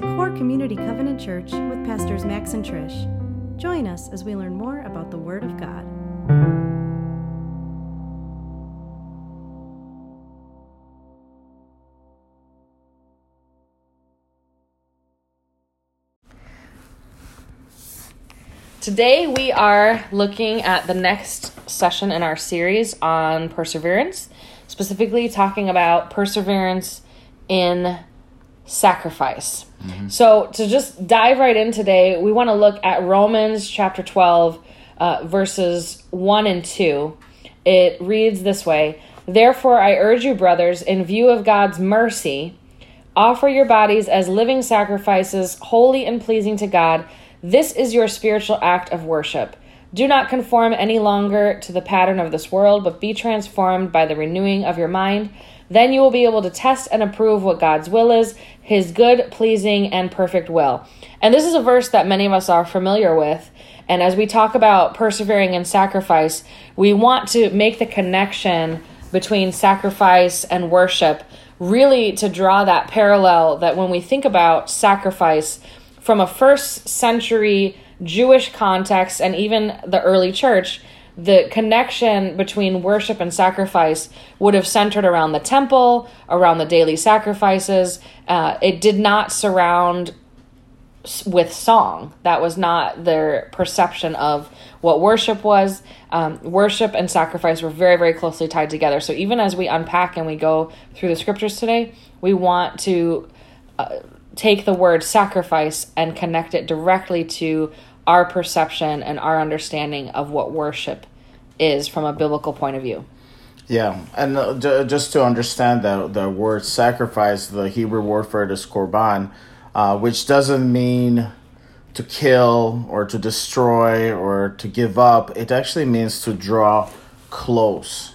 to Core Community Covenant Church with Pastors Max and Trish. Join us as we learn more about the Word of God. Today, we are looking at the next session in our series on perseverance, specifically talking about perseverance in sacrifice. So, to just dive right in today, we want to look at Romans chapter 12, uh, verses 1 and 2. It reads this way Therefore, I urge you, brothers, in view of God's mercy, offer your bodies as living sacrifices, holy and pleasing to God. This is your spiritual act of worship. Do not conform any longer to the pattern of this world, but be transformed by the renewing of your mind. Then you will be able to test and approve what God's will is, his good, pleasing, and perfect will. And this is a verse that many of us are familiar with. And as we talk about persevering in sacrifice, we want to make the connection between sacrifice and worship, really to draw that parallel that when we think about sacrifice from a first century Jewish context and even the early church, the connection between worship and sacrifice would have centered around the temple, around the daily sacrifices. Uh, it did not surround with song. That was not their perception of what worship was. Um, worship and sacrifice were very, very closely tied together. So even as we unpack and we go through the scriptures today, we want to uh, take the word sacrifice and connect it directly to our perception and our understanding of what worship is from a biblical point of view. Yeah, and uh, just to understand the the word sacrifice, the Hebrew word for it is korban, uh, which doesn't mean to kill or to destroy or to give up. It actually means to draw close,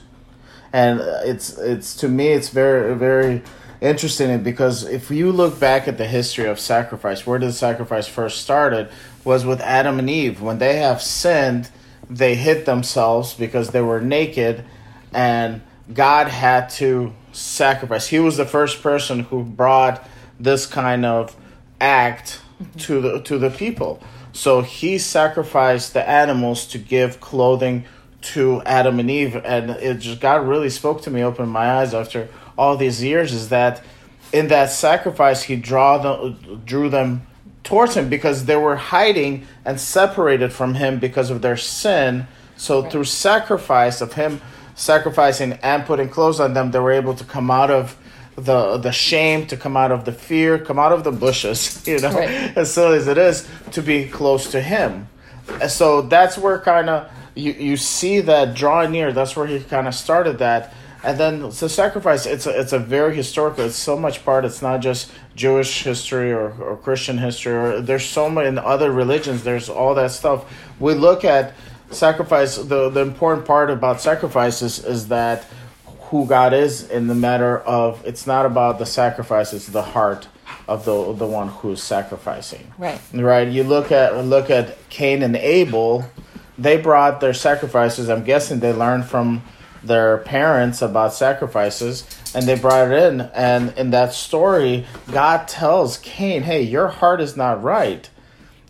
and it's it's to me it's very very interesting because if you look back at the history of sacrifice, where did sacrifice first started was with Adam and Eve when they have sinned. They hid themselves because they were naked and God had to sacrifice. He was the first person who brought this kind of act mm-hmm. to the to the people. So he sacrificed the animals to give clothing to Adam and Eve, and it just God really spoke to me, opened my eyes after all these years. Is that in that sacrifice he draw them, drew them towards him because they were hiding and separated from him because of their sin. So through sacrifice of him sacrificing and putting clothes on them, they were able to come out of the the shame, to come out of the fear, come out of the bushes, you know, Right. as silly as it is, to be close to him. So that's where kind of you, you see that drawing near, that's where he kind of started that. And then the sacrifice, it's a, it's a very historical, it's so much part, it's not just Jewish history or, or Christian history, or there's so many in other religions, there's all that stuff. We look at sacrifice, the, the important part about sacrifices is that who God is in the matter of, it's not about the sacrifice, it's the heart of the, the one who's sacrificing Right. right you look at look at cain and abel they brought their sacrifices i'm guessing they learned from their parents about sacrifices and they brought it in and in that story god tells cain hey your heart is not right.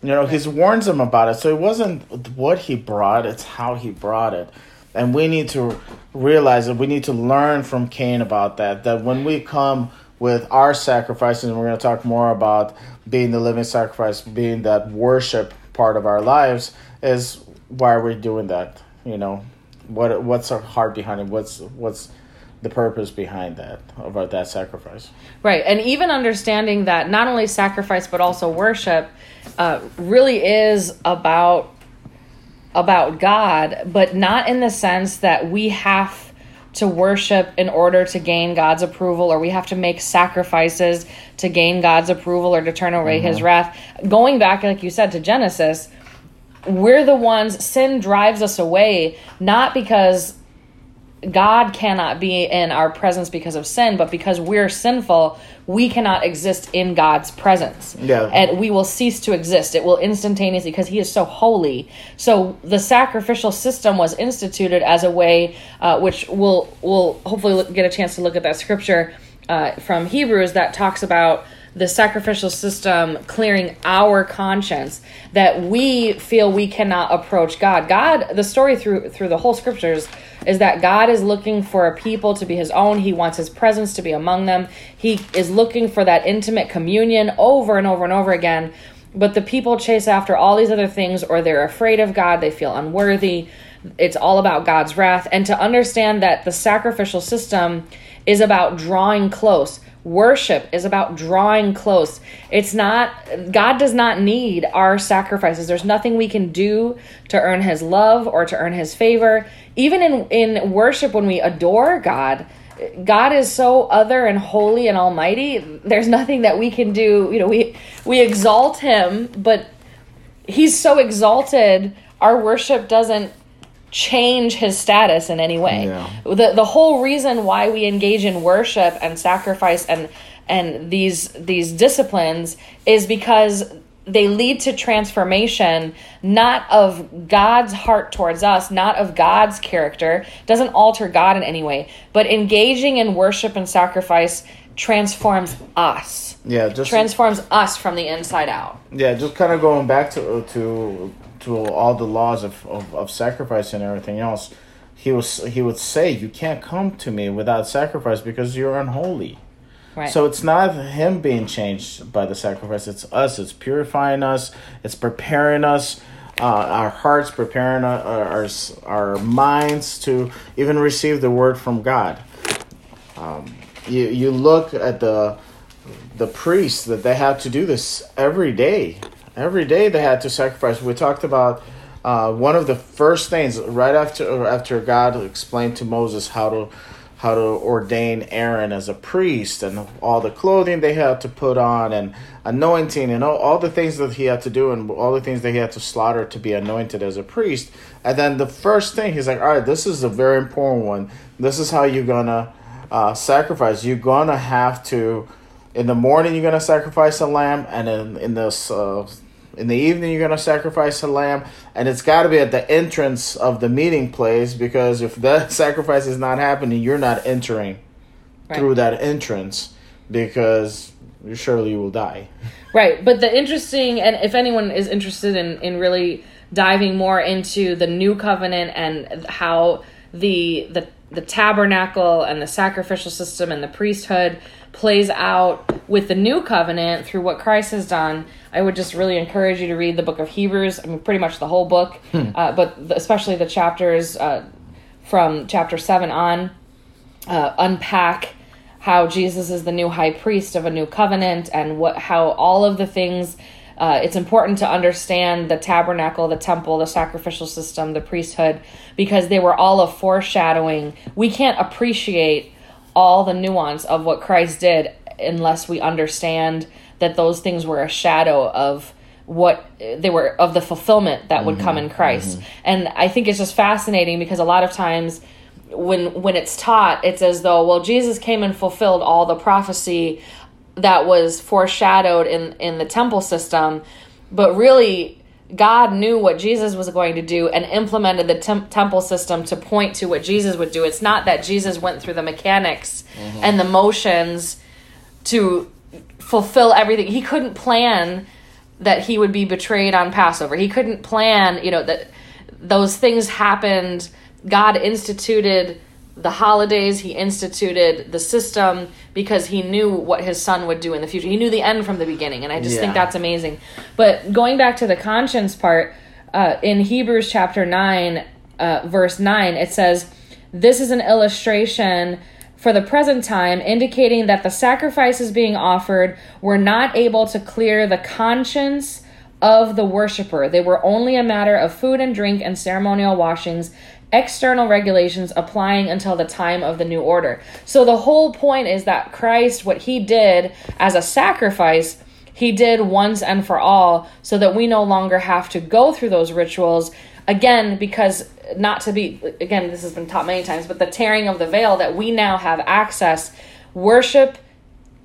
You know he warns him about it. So it wasn't what he brought it's how he brought it. And we need to realize that we need to learn from cain about that that when we come with our sacrifices and we're going to talk more about being the living sacrifice being that worship part of our lives is why are we doing that you know what what's our heart behind it what's what's the purpose behind that about that sacrifice Right. And even understanding that not only sacrifice but also worship uh, really is about about God, but not in the sense that we have to worship in order to gain God's approval or we have to make sacrifices to gain God's approval or to turn away his wrath. Going back like you said to Genesis, we're the ones sin drives us away not because God cannot be in our presence because of sin, but because we're sinful, we cannot exist in God's presence. Yeah. And we will cease to exist. It will instantaneously because He is so holy. So the sacrificial system was instituted as a way, uh, which we'll, we'll hopefully look, get a chance to look at that scripture uh, from Hebrews that talks about the sacrificial system clearing our conscience that we feel we cannot approach God. God, the story through through the whole scriptures is that God is looking for a people to be his own. He wants his presence to be among them. He is looking for that intimate communion over and over and over again. But the people chase after all these other things or they're afraid of God, they feel unworthy. It's all about God's wrath and to understand that the sacrificial system is about drawing close. Worship is about drawing close. It's not, God does not need our sacrifices. There's nothing we can do to earn His love or to earn His favor. Even in, in worship, when we adore God, God is so other and holy and almighty. There's nothing that we can do. You know, we we exalt him, but he's so exalted, our worship doesn't change his status in any way. Yeah. The the whole reason why we engage in worship and sacrifice and and these these disciplines is because they lead to transformation not of God's heart towards us, not of God's character, doesn't alter God in any way, but engaging in worship and sacrifice transforms us. Yeah, just Transforms us from the inside out. yeah, just kind of going back to to to all the laws of, of, of sacrifice and everything else. He was he would say, "You can't come to me without sacrifice because you're unholy." Right. So it's not him being changed by the sacrifice; it's us. It's purifying us. It's preparing us, uh, our hearts, preparing our, our our minds to even receive the word from God. Um, you you look at the the priests that they have to do this every day. Every day they had to sacrifice. We talked about uh, one of the first things right after after God explained to Moses how to how to ordain Aaron as a priest and all the clothing they had to put on and anointing and all, all the things that he had to do and all the things that he had to slaughter to be anointed as a priest. And then the first thing he's like, all right, this is a very important one. This is how you're gonna uh, sacrifice. You're gonna have to in the morning you're gonna sacrifice a lamb, and in in the uh, in the evening you're gonna sacrifice a lamb, and it's got to be at the entrance of the meeting place because if that sacrifice is not happening, you're not entering Right. through that entrance because you surely you will die. Right, but the interesting, and if anyone is interested in in really diving more into the new covenant and how the the the tabernacle and the sacrificial system and the priesthood plays out with the new covenant through what Christ has done, I would just really encourage you to read the book of Hebrews. I mean, pretty much the whole book, uh, but the, especially the chapters uh, from chapter seven on uh, unpack how Jesus is the new high priest of a new covenant and what how all of the things uh, it's important to understand the tabernacle, the temple, the sacrificial system, the priesthood, because they were all a foreshadowing. We can't appreciate all the nuance of what Christ did unless we understand that those things were a shadow of what they were of the fulfillment that would come in mm-hmm. Christ. Mm-hmm. And I think it's just fascinating because a lot of times when when it's taught it's as though well Jesus came and fulfilled all the prophecy that was foreshadowed in in the temple system but really God knew what Jesus was going to do and implemented the tem- temple system to point to what Jesus would do. It's not that Jesus went through the mechanics mm-hmm. and the motions to fulfill everything. He couldn't plan that he would be betrayed on Passover. He couldn't plan, you know, that those things happened. God instituted the holidays, he instituted the system because he knew what his son would do in the future. He knew the end from the beginning, and I just think that's amazing. But going back to the conscience part, uh, in Hebrews chapter 9, uh, verse 9, it says, This is an illustration for the present time, indicating that the sacrifices being offered were not able to clear the conscience of the worshiper. They were only a matter of food and drink and ceremonial washings, external regulations applying until the time of the new order. So the whole point is that Christ, what he did as a sacrifice, he did once and for all so that we no longer have to go through those rituals again because not to be again this has been taught many times but the tearing of the veil that we now have access worship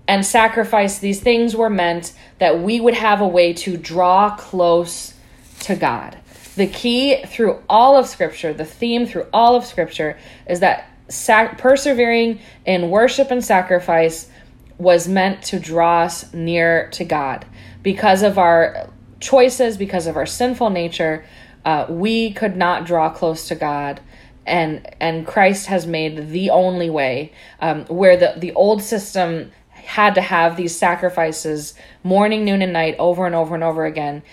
and sacrifice these things were meant that we would have a way to draw close to God. The key through all of Scripture, the theme through all of Scripture, is that sac- persevering in worship and sacrifice was meant to draw us near to God. Because of our choices, because of our sinful nature, uh, we could not draw close to God. And, and Christ has made the only way um, where the, the old system had to have these sacrifices morning, noon, and night over and over and over again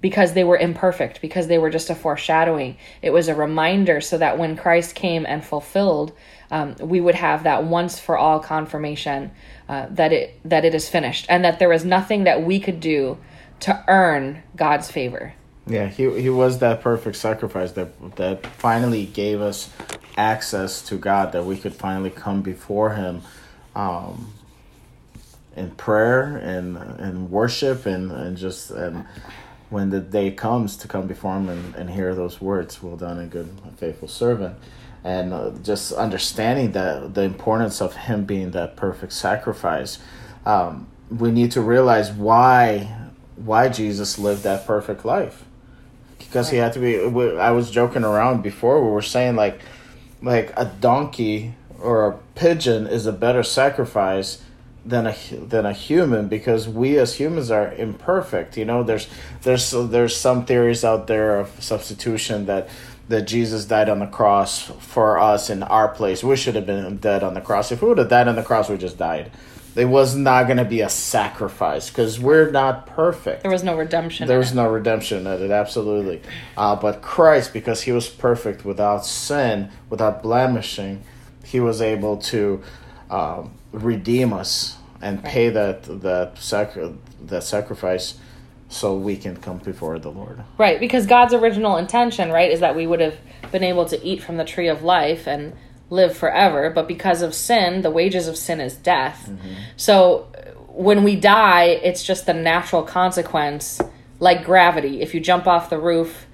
because they were imperfect, because they were just a foreshadowing. It was a reminder so that when Christ came and fulfilled, um, we would have that once for all confirmation uh, that it that it is finished, and that there was nothing that we could do to earn God's favor. Yeah, he he was that perfect sacrifice that that finally gave us access to God, that we could finally come before Him. Um, in prayer and and worship and, and just and when the day comes to come before him and, and hear those words, well done and good and faithful servant. And uh, just understanding that the importance of him being that perfect sacrifice, um, we need to realize why why Jesus lived that perfect life. Because he had to be. I was joking around before. We were saying like, like a donkey or a pigeon is a better sacrifice than a than a human because we as humans are imperfect. You know, there's there's there's some theories out there of substitution that that Jesus died on the cross for us in our place. We should have been dead on the cross. If we would have died on the cross, we just died. It was not going to be a sacrifice because we're not perfect. There was no redemption. There was no redemption in it, absolutely. Uh, but Christ, because he was perfect without sin, without blemishing, he was able to um, redeem us and right. pay that that sacri- that sacrifice so we can come before the Lord. Right, because God's original intention, right, is that we would have been able to eat from the tree of life and live forever, but because of sin, the wages of sin is death. Mm-hmm. So when we die, it's just the natural consequence like gravity. If you jump off the roof,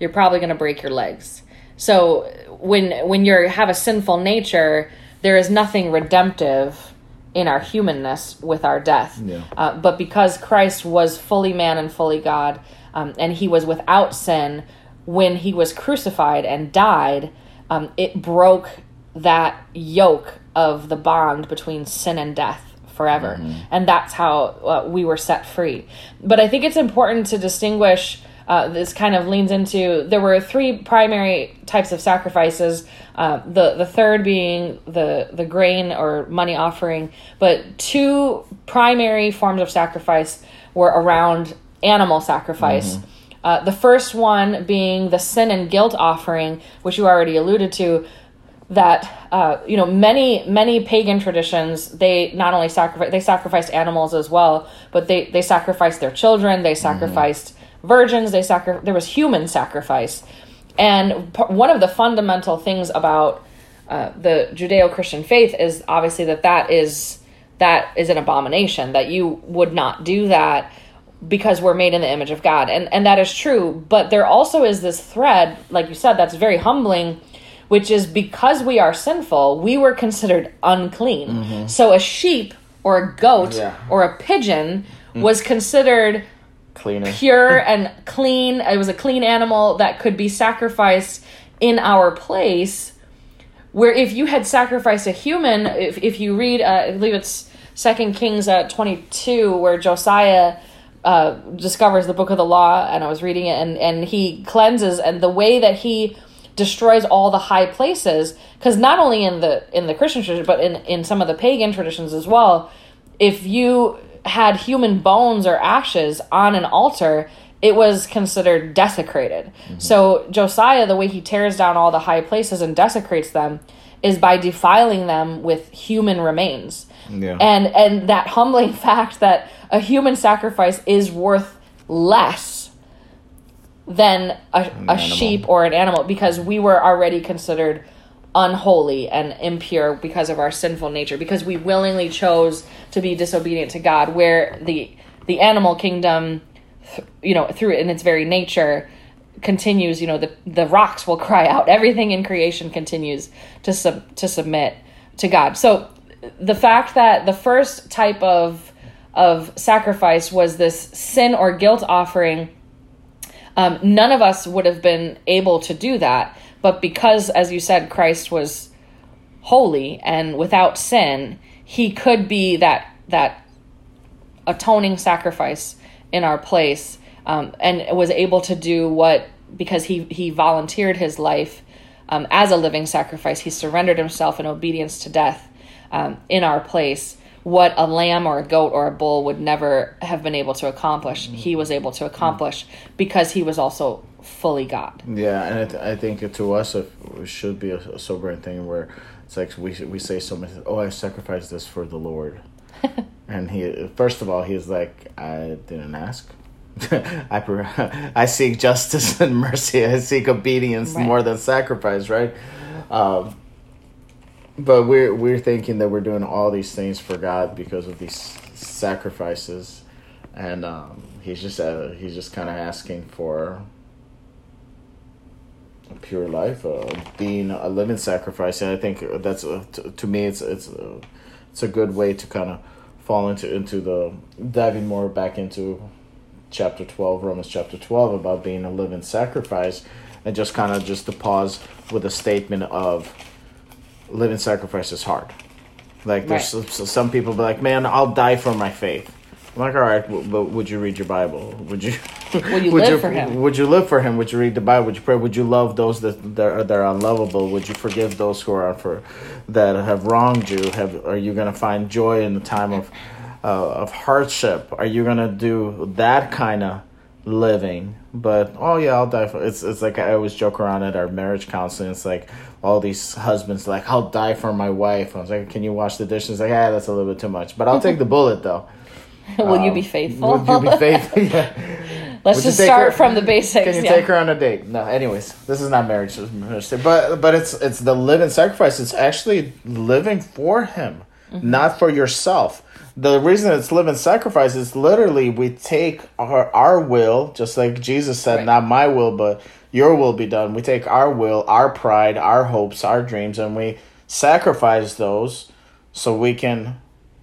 you're probably going to break your legs. So when when you have a sinful nature, there is nothing redemptive in our humanness with our death. Yeah. Uh, but because Christ was fully man and fully God, um, and he was without sin when he was crucified and died, um, it broke that yoke of the bond between sin and death forever. Mm-hmm. And that's how uh, we were set free. But I think it's important to distinguish. Uh, this kind of leans into there were three primary types of sacrifices uh, the the third being the the grain or money offering, but two primary forms of sacrifice were around animal sacrifice. Mm-hmm. Uh, the first one being the sin and guilt offering, which you already alluded to. That uh, you know, many many pagan traditions they not only sacrifice they sacrificed animals as well, but they they sacrificed their children, they mm-hmm. sacrificed. Virgins, they sacri- there was human sacrifice. And p- one of the fundamental things about uh, the Judeo-Christian faith is obviously that that is that is an abomination that you would not do that because we're made in the image of God. And and that is true, but there also is this thread like you said that's very humbling which is because we are sinful, we were considered unclean. Mm-hmm. So a sheep or a goat yeah. or a pigeon mm. was considered cleaner, pure and clean. It was a clean animal that could be sacrificed in our place. Where if you had sacrificed a human, if, if you read, uh, I believe it's Second Kings uh, twenty two, where Josiah uh, discovers the book of the law, and I was reading it, and and he cleanses, and the way that he destroys all the high places, because not only in the in the Christian tradition, but in in some of the pagan traditions as well, if you had human bones or ashes on an altar, it was considered desecrated. Mm-hmm. So Josiah, the way he tears down all the high places and desecrates them, is by defiling them with human remains. Yeah. And and that humbling fact that a human sacrifice is worth less than a, a sheep or an animal because we were already considered unholy and impure because of our sinful nature because we willingly chose to be disobedient to God where the the animal kingdom you know through in its very nature continues you know the the rocks will cry out. Everything in creation continues to sub, to submit to God. So the fact that the first type of of sacrifice was this sin or guilt offering um, none of us would have been able to do that but because, as you said, Christ was holy and without sin, he could be that that atoning sacrifice in our place um, and was able to do what because he he volunteered his life um, as a living sacrifice he surrendered himself in obedience to death um, in our place what a lamb or a goat or a bull would never have been able to accomplish. He was able to accomplish because he was also fully god Yeah, and I, th- I think to us it should be a, sobering thing where it's like we we say so much. Oh, I sacrificed this for the Lord, and he first of all he's like I didn't ask. I per- I seek justice and mercy. I seek obedience Right. more than sacrifice. Right. Um, but we're we're thinking that we're doing all these things for God because of these sacrifices, and um, he's just uh, he's just kind of asking for pure life, uh, being a living sacrifice, and I think that's uh, t- to me it's it's uh, it's a good way to kind of fall into into the diving more back into chapter twelve, Romans chapter twelve, about being a living sacrifice, and just kind of just to pause with a statement of living sacrifice is hard. Like there's Right. some, some people be like, man, I'll die for my faith. I'm like, all right, but would you read your Bible? Would you? Would you live for him? Would you live for him? Would you read the Bible? Would you pray? Would you love those that that are, that are unlovable? Would you forgive those who are for that have wronged you? Have are you going to find joy in the time of uh, of hardship? Are you going to do that kind of living? But oh yeah, I'll die for it's. It's like I always joke around at our marriage counseling. It's like all these husbands like I'll die for my wife. I was like, can you wash the dishes? Like, ah, that's a little bit too much. But I'll take the bullet though. will you Um, be faithful Will you be faithful? yeah. let's Would just start her- from the basics Can you yeah. take her on a date? No. Anyways, this is not marriage, this is marriage. but but it's it's the living sacrifice. It's actually living for Him, Mm-hmm. not for yourself. The reason it's living sacrifice is literally we take our our will, just like Jesus said, Right. not my will, but your will be done. We take our will, our pride, our hopes, our dreams, and we sacrifice those so we can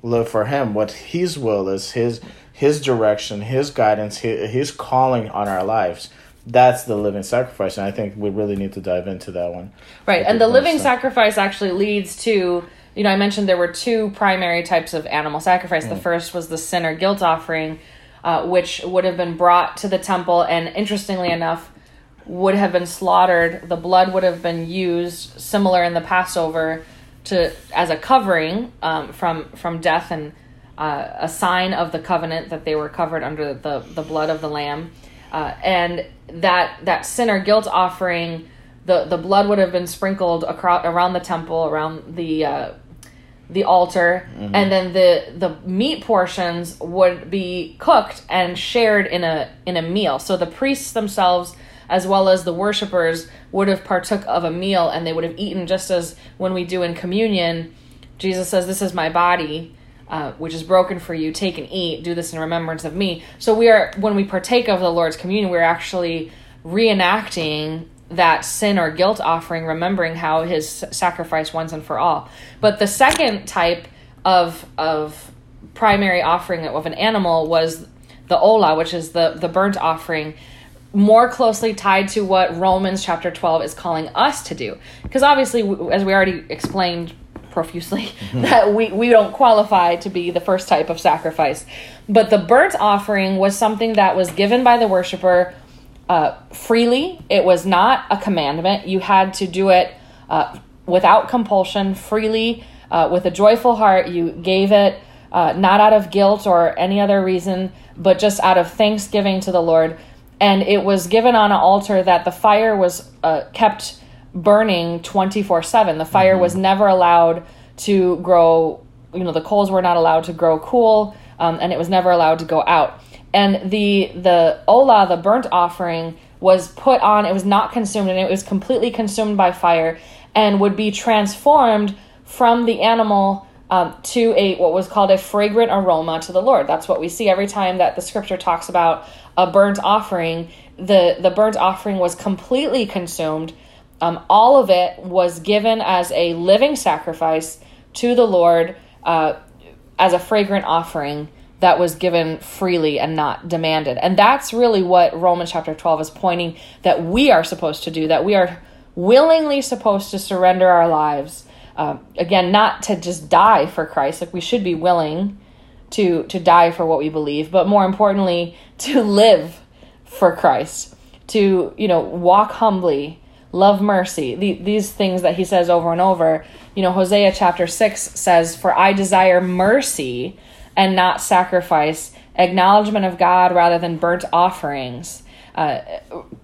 live for him what his will is his his direction his guidance his, his calling on our lives that's the living sacrifice and i think we really need to dive into that one Right, and the living uh, sacrifice actually leads to, you know, I mentioned there were two primary types of animal sacrifice. Mm. The first was the sin or guilt offering, uh, which would have been brought to the temple, and interestingly enough, would have been slaughtered. The blood would have been used, similar in the Passover, to as a covering um, from from death and uh, a sign of the covenant that they were covered under the the blood of the lamb, uh, and that that sin or guilt offering the the blood would have been sprinkled across around the temple around the uh, the altar. And then the the meat portions would be cooked and shared in a in a meal. So the priests themselves as well as the worshipers would have partook of a meal and they would have eaten just as when we do in communion. Jesus says this is my body uh, which is broken for you. Take and eat. Do this in remembrance of me. So we are when we partake of the lord's communion we're actually reenacting that sin or guilt offering, remembering how his sacrifice once and for all. But the second type of of primary offering of an animal was the ola, which is the the burnt offering, more closely tied to what Romans chapter twelve is calling us to do. Because obviously, as we already explained profusely, that we we don't qualify to be the first type of sacrifice. But the burnt offering was something that was given by the worshiper uh, freely. It was not a commandment. You had to do it uh, without compulsion, freely, uh, with a joyful heart. You gave it uh, not out of guilt or any other reason, but just out of thanksgiving to the Lord. And it was given on an altar that the fire was uh, kept burning 24 7. The fire was never allowed to grow, you know, the coals were not allowed to grow cool, um, and it was never allowed to go out and the the ola the burnt offering was put on it was not consumed and it was completely consumed by fire and would be transformed from the animal um, to a what was called a fragrant aroma to the lord that's what we see every time that the scripture talks about a burnt offering the the burnt offering was completely consumed um, all of it was given as a living sacrifice to the lord uh, as a fragrant offering that was given freely and not demanded. And that's really what Romans chapter 12 is pointing that we are supposed to do, that we are willingly supposed to surrender our lives. Um, again, not to just die for Christ, like we should be willing, to to die for what we believe, but more importantly, to live for Christ, to you know walk humbly, love mercy. The, these things that he says over and over. You know, Hosea chapter six says, "For I desire mercy and not sacrifice, acknowledgement of God rather than burnt offerings." Uh,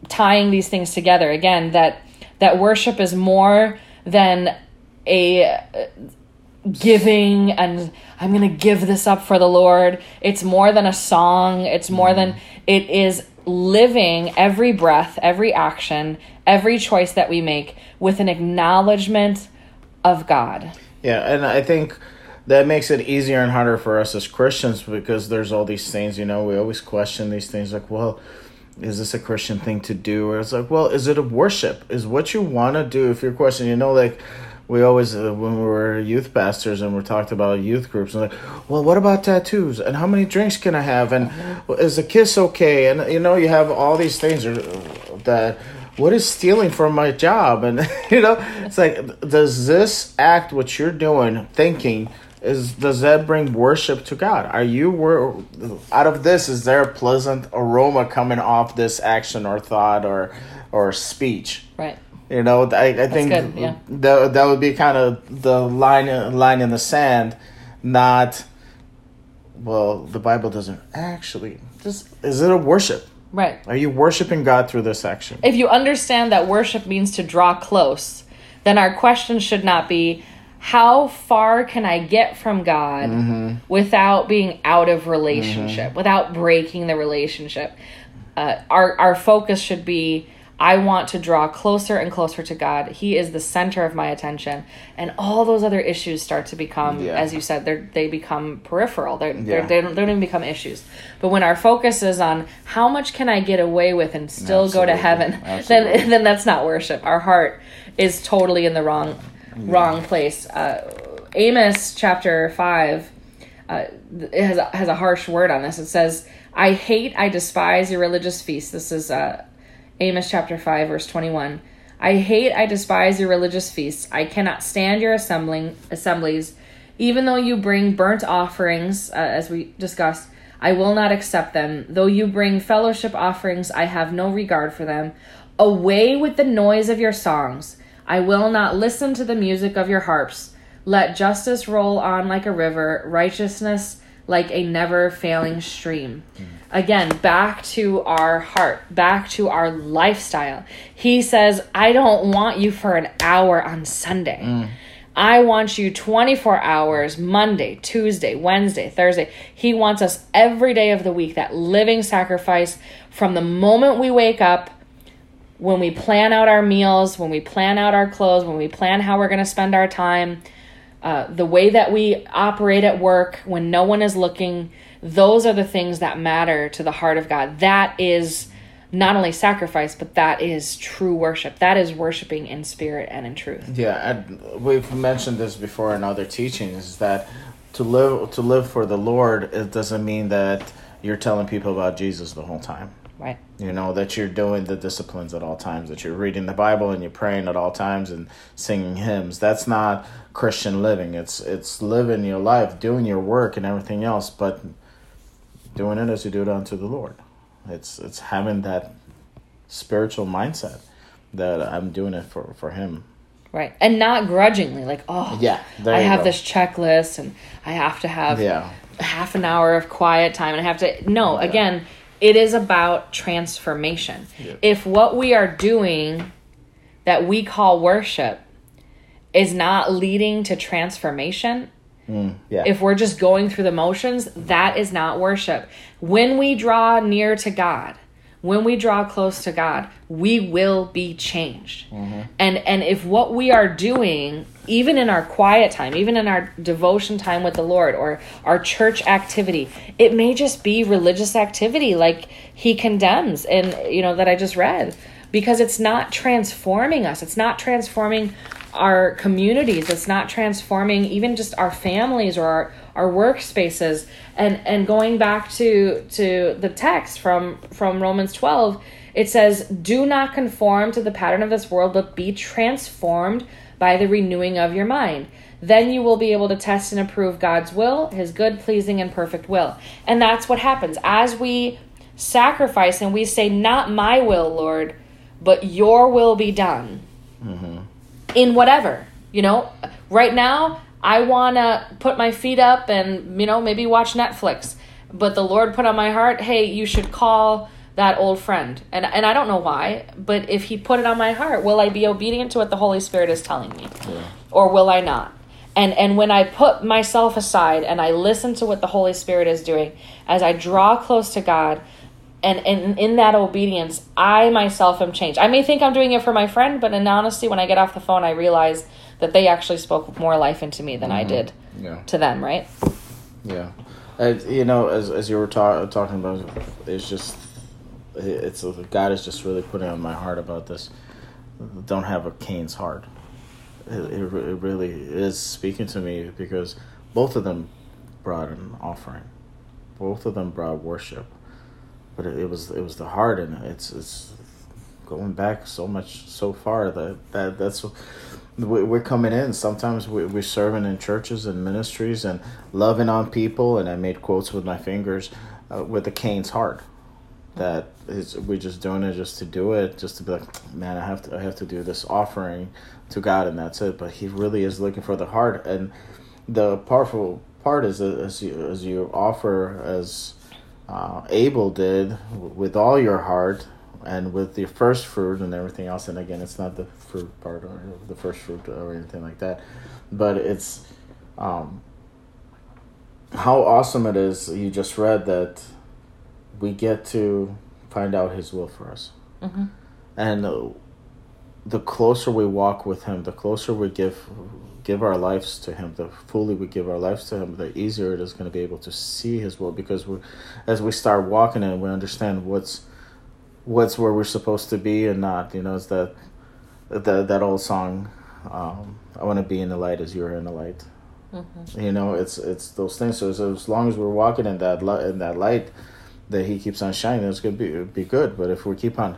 tying these things together again, that that worship is more than a uh, giving and I'm going to give this up for the Lord. It's more than a song. It's more than it is living every breath, every action, every choice that we make with an acknowledgement of God. Yeah, and I think that makes it easier and harder for us as Christians because there's all these things, you know, we always question these things like, well, is this a Christian thing to do? Or it's like, well, is it a worship? Is what you want to do? If you're questioning, you know, like we always uh, when we were youth pastors and we talked about youth groups and like well what about tattoos? And how many drinks can i have? And mm-hmm. is a kiss okay? And you know you have all these things that what is stealing from my job? And you know it's like does this act what you're doing thinking is does that bring worship to god? Are you wor- out of this is there a pleasant aroma coming off this action or thought or or speech? Right you know, I, I think good, yeah. that that would be kind of the line line in the sand, not. Well, the Bible doesn't actually. Just is it a worship? Right. Are you worshiping God through this action? If you understand that worship means to draw close, then our question should not be, how far can I get from God mm-hmm. without being out of relationship, mm-hmm. without breaking the relationship? Uh, our our focus should be I want to draw closer and closer to God. He is the center of my attention, and all those other issues start to become, yeah. as you said, they they become peripheral. They're, yeah. they're, they don't, they don't even become issues. But when our focus is on how much can I get away with and still Absolutely. go to heaven, Absolutely. then then that's not worship. Our heart is totally in the wrong yeah. wrong place. Uh, Amos chapter five uh, it has a, has a harsh word on this. It says, "I hate, I despise your religious feasts." This is uh, Amos chapter 5 verse 21. I hate, I despise your religious feasts. I cannot stand your assembling assemblies. Even though you bring burnt offerings, uh, as we discussed, I will not accept them. Though you bring fellowship offerings, I have no regard for them. Away with the noise of your songs. I will not listen to the music of your harps. Let justice roll on like a river, righteousness like a never failing stream. Mm again back to our heart back to our lifestyle. He says i don't want you for an hour on sunday. Mm. i want you 24 hours monday tuesday wednesday thursday. He wants us every day of the week that living sacrifice from the moment we wake up when we plan out our meals when we plan out our clothes when we plan how we're going to spend our time uh, the way that we operate at work when no one is looking those are the things that matter to the heart of God. That is not only sacrifice, but that is true worship. That is worshiping in spirit and in truth. Yeah, we've mentioned this before in other teachings. That to live to live for the Lord? It doesn't mean that you're telling people about Jesus the whole time. Right. You know that you're doing the disciplines at all times. That you're reading the Bible and you're praying at all times and singing hymns. That's not Christian living. It's it's living your life, doing your work and everything else, but doing it as you do it unto the Lord. It's it's having that spiritual mindset that I'm doing it for for Him. Right, and not grudgingly, like oh yeah, I have go. this checklist and I have to have yeah. half an hour of quiet time and I have to no yeah. again. It is about transformation. Yeah. If what we are doing that we call worship is not leading to transformation, Mm, yeah. If we're just going through the motions, that is not worship. When we draw near to God, when we draw close to God, we will be changed. Mm-hmm. And and if what we are doing, even in our quiet time, even in our devotion time with the Lord or our church activity, it may just be religious activity like he condemns and you know that I just read because it's not transforming us. It's not transforming our communities it's not transforming even just our families or our, our workspaces and and going back to to the text from from romans 12 it says do not conform to the pattern of this world but be transformed by the renewing of your mind then you will be able to test and approve God's will, his good, pleasing, and perfect will. And that's what happens. As we sacrifice and we say, Not my will, Lord, but your will be done mm-hmm. in whatever. You know, right now, I want to put my feet up and, you know, maybe watch Netflix. But the Lord put on my heart, hey, you should call that old friend. And and I don't know why, but if he put it on my heart, will I be obedient to what the Holy Spirit is telling me? Yeah. Or will I not? And and when I put myself aside and I listen to what the Holy Spirit is doing, as I draw close to God, and, and in that obedience, I myself am changed. I may think I'm doing it for my friend, but in honesty, when I get off the phone, I realize that they actually spoke more life into me than mm-hmm. I did yeah. to them, right? Yeah. Uh, you know, as, as you were ta- talking about, it's just, it's God is just really putting on my heart about this. Don't have a Cain's heart. It, it, it really is speaking to me because both of them brought an offering, both of them brought worship but it, it, was it was the heart and it's it's going back so much so far that that that's we're coming in. Sometimes we're serving in churches and ministries and loving on people and i made quotes with my fingers uh, with the cain's heart that is we're just doing it just to do it just to be like man i have to i have to do this offering to god and that's it. But he really is looking for the heart and the powerful part is as you as you offer as uh, Abel did with all your heart and with your first fruit and everything else. And again, it's not the fruit part or the first fruit or anything like that, but it's um, how awesome it is. You just read that we get to find out His will for us, mm-hmm. and the closer we walk with Him, the closer we give give our lives to him the fully we give our lives to him the easier it is going to be able to see his will because we as we start walking in we understand what's what's where we're supposed to be and not you know it's that that that old song um, i want to be in the light as you're in the light. Mm-hmm. you know it's it's those things. So, so, as long as we're walking in that light in that light that he keeps on shining it's going to be be good. But if we keep on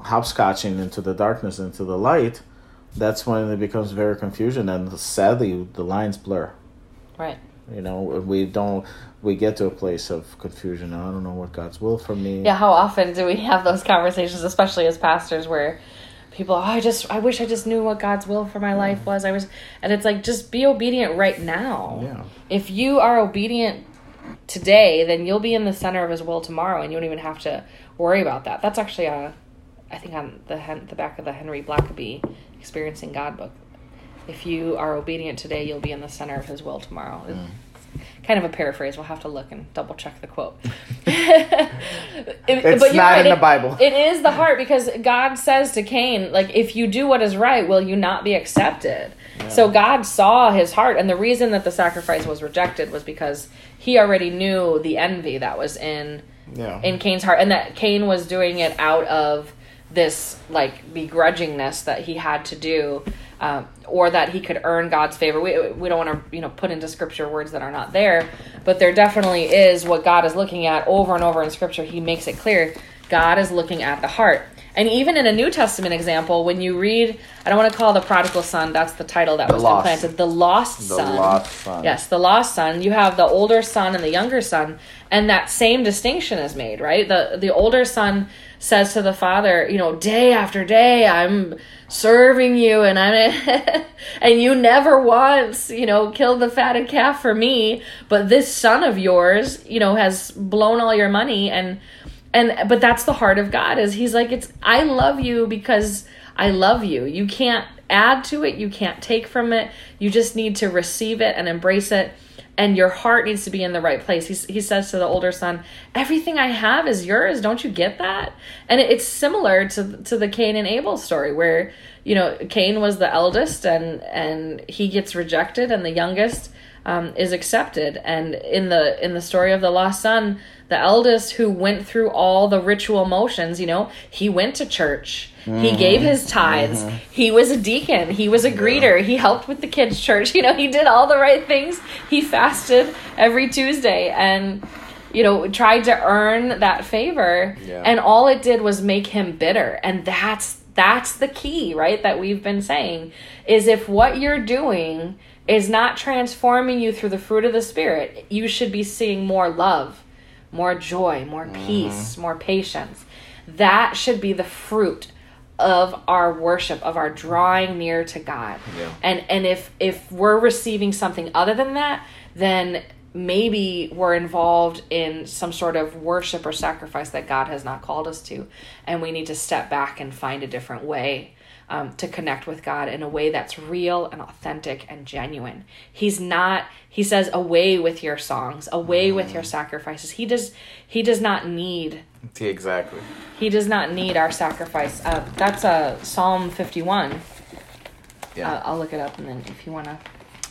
hopscotching into the darkness into the light that's when it becomes very confusion and sadly the lines blur. Right. You know we don't we get to a place of confusion. I don't know what god's will for me. Yeah how often do we have those conversations especially as pastors where people oh, i just i wish i just knew what god's will for my life was. I was and it's like just be obedient right now. Yeah. If you are obedient today then you'll be in the center of his will tomorrow and you don't even have to worry about that. That's actually a I think on the the back of the Henry Blackaby Experiencing God book. If you are obedient today, you'll be in the center of His will tomorrow. Mm. Kind of a paraphrase. We'll have to look and double check the quote. it, it's but not right, in the Bible. It, it is the heart because God says to Cain, like, if you do what is right, will you not be accepted? Yeah. So God saw his heart, and the reason that the sacrifice was rejected was because he already knew the envy that was in yeah. in Cain's heart, and that Cain was doing it out of this like begrudgingness that he had to do um, or that he could earn god's favor. We, we don't want to you know put into scripture words that are not there but there definitely is what god is looking at over and over in scripture. He makes it clear. God is looking at the heart. And even in a new testament example when you read i don't want to call the prodigal son that's the title that the was lost. implanted the lost the son. lost son. Yes the lost son. You have the older son and the younger son and that same distinction is made right? The the older son says to the father, you know, day after day I'm serving you and I'm and you never once, you know, killed the fatted calf for me, but this son of yours, you know, has blown all your money and and but that's the heart of God is he's like it's I love you because I love you. You can't add to it, you can't take from it. You just need to receive it and embrace it and your heart needs to be in the right place. He, he says to the older son, Everything I have is yours. Don't you get that? And it's similar to, to the Cain and Abel story where, you know, Cain was the eldest and, and he gets rejected and the youngest um, is accepted. And in the, in the story of the lost son, the eldest who went through all the ritual motions, you know, he went to church. Mm-hmm. He gave his tithes. Mm-hmm. He was a deacon. He was a greeter. Yeah. He helped with the kids' church. You know, he did all the right things. He fasted every Tuesday and, you know, tried to earn that favor. Yeah. And all it did was make him bitter. And that's that's the key, right? That we've been saying is if what you're doing is not transforming you through the fruit of the Spirit, you should be seeing more love, more joy, more mm-hmm. peace, more patience. That should be the fruit of our worship, of our drawing near to God. Yeah. And and if if we're receiving something other than that, then maybe we're involved in some sort of worship or sacrifice that God has not called us to, and we need to step back and find a different way um, to connect with God in a way that's real and authentic and genuine. He's not. He says, "Away with your songs, away with your sacrifices." He does. He does not need. Exactly. He does not need our sacrifice. Uh, that's uh, Psalm fifty-one. Yeah. Uh, I'll look it up, and then if you want to.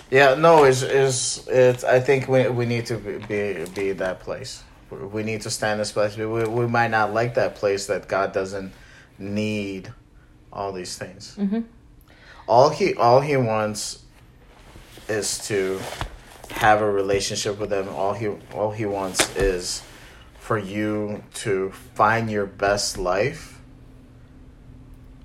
Yeah, no, it's, it's, it's I think we, we need to be, be, be that place. We need to stand this place. We, we might not like that place that God doesn't need all these things. Mm-hmm. All he all he wants is to have a relationship with him. All he all he wants is for you to find your best life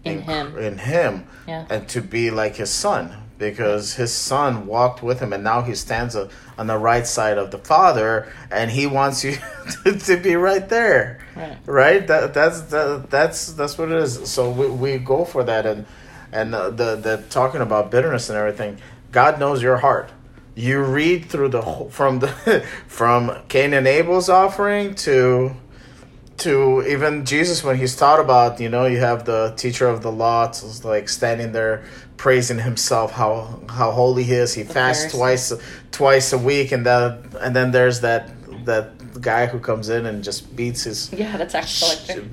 In him. in him Yeah. and to be like his son because his son walked with him and now he stands on the right side of the father and he wants you to, to be right there. Right. right? That that's that, that's that's what it is. So we, we go for that and and uh, the the talking about bitterness and everything god knows your heart. You read through the whole, from the from cain and abel's offering to to even Jesus when he's taught about, you know, you have the teacher of the law it's like standing there praising himself how how holy he is. He fasts Pharisee. twice twice a week and that and then there's that that guy who comes in and just beats his Yeah, that's actually.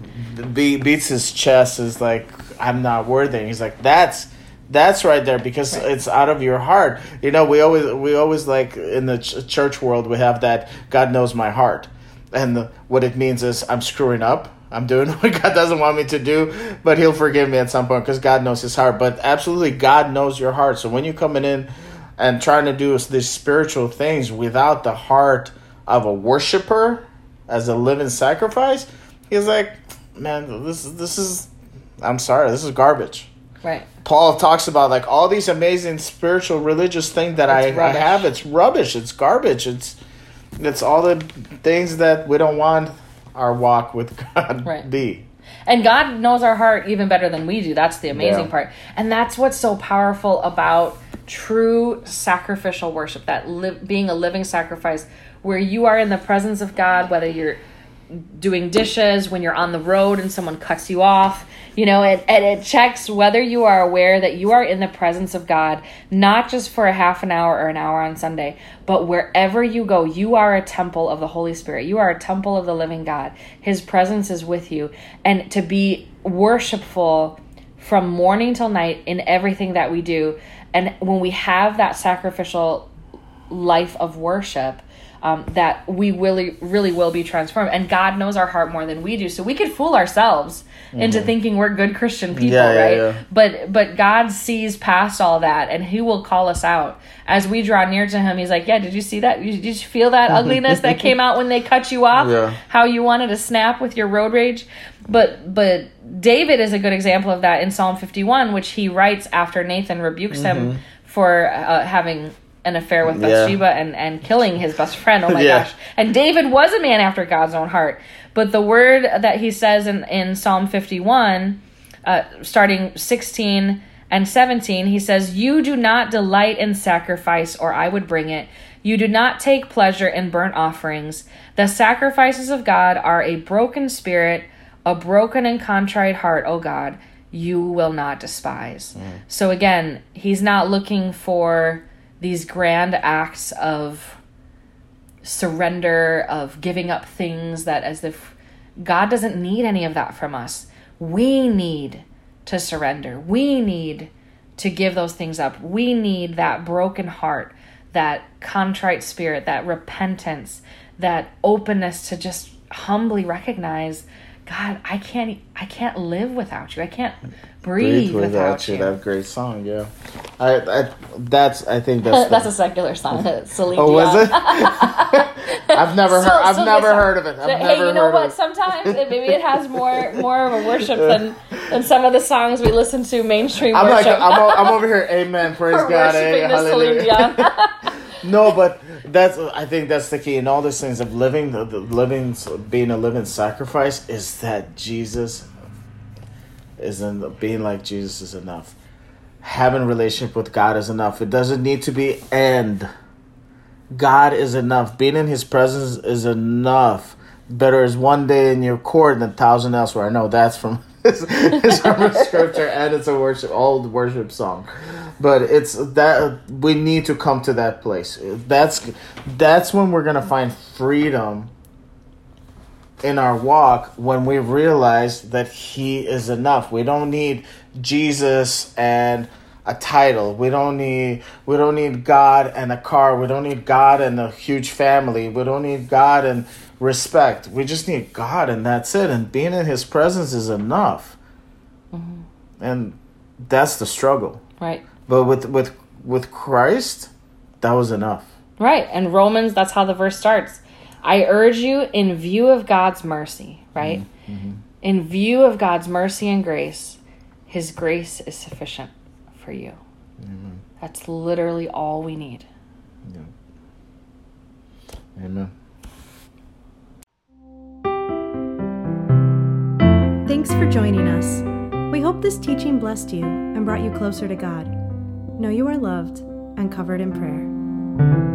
be, beats his chest is like I'm not worthy. And he's like that's that's right there because Right. it's out of your heart. You know, we always we always like in the ch- church world we have that God knows my heart. And the, what it means is I'm screwing up. I'm doing what God doesn't want me to do, but He'll forgive me at some point because God knows His heart. But absolutely, God knows your heart. So when you're coming in and trying to do these spiritual things without the heart of a worshiper as a living sacrifice, He's like, man, this is this is. I'm sorry, this is garbage. Right. Paul talks about like all these amazing spiritual religious things that I, I have. It's rubbish. It's garbage. It's it's all the things that we don't want our walk with God Right. be. And God knows our heart even better than we do. That's the amazing Yeah. part. And that's what's so powerful about true sacrificial worship, that li- being a living sacrifice where you are in the presence of God, whether you're doing dishes, when you're on the road and someone cuts you off, you know, and, and it checks whether you are aware that you are in the presence of God, not just for a half an hour or an hour on Sunday, but wherever you go, you are a temple of the Holy Spirit. You are a temple of the living God. His presence is with you. And to be worshipful from morning till night in everything that we do. And when we have that sacrificial life of worship um, that we really really will be transformed. And god knows our heart more than we do. So we could fool ourselves into thinking we're good christian people Mm-hmm. Yeah, yeah, right but but god sees past all that and he will call us out. As we draw near to him he's like yeah did you see that? Did you feel that ugliness that came out when they cut you off? Yeah. how you wanted to snap with your road rage? But but david is a good example of that in psalm 51 which he writes after nathan rebukes him for uh, having an affair with Mm-hmm. Yeah. Bathsheba and, and killing his best friend. Oh my Yeah. gosh. And David was a man after God's own heart. But the word that he says in, in Psalm 51, uh, starting 16 and 17, he says, You do not delight in sacrifice, or I would bring it. You do not take pleasure in burnt offerings. The sacrifices of God are a broken spirit, a broken and contrite heart, O God, you will not despise. So again, he's not looking for these grand acts of surrender, of giving up things that as if God doesn't need any of that from us. We need to surrender. We need to give those things up. We need that broken heart, that contrite spirit, that repentance, that openness to just humbly recognize, God, I can't I can't live without you. I can't breathe, without, you. That great song, yeah. I, I that's I think that's That's the- a secular song. Celine Oh, was it? I've never So- heard. I've so never heard of it. I've hey, you know what? Sometimes it, maybe it has more more of a worship than than some of the songs we listen to mainstream I'm like, worship. I'm, o- I'm over here, amen, praise God, eh, Celine hallelujah. No, but that's I think that's the key in all these things of living the, the living being a living sacrifice is that Jesus isn't being like Jesus is enough. Having relationship with God is enough. It doesn't need to be and God is enough. Being in his presence is enough. Better is one day in your court than a thousand elsewhere. I know that's from it's, from a scripture and it's a worship old worship song. But it's that we need to come to that place. That's that's when we're gonna find freedom in our walk when we realize that he is enough. We don't need jesus and a title we don't need we don't need god and a car we don't need god and a huge family we don't need god and respect we just need god and that's it and being in his presence is enough mm-hmm. and that's the struggle right. but with with with Christ, that was enough. Right. And Romans, that's how the verse starts. I urge you, in view of God's mercy, right? Mm-hmm. In view of God's mercy and grace, His grace is sufficient for you. That's literally all we need. Amen. Thanks for joining us. We hope this teaching blessed you and brought you closer to God. Know you are loved and covered in prayer.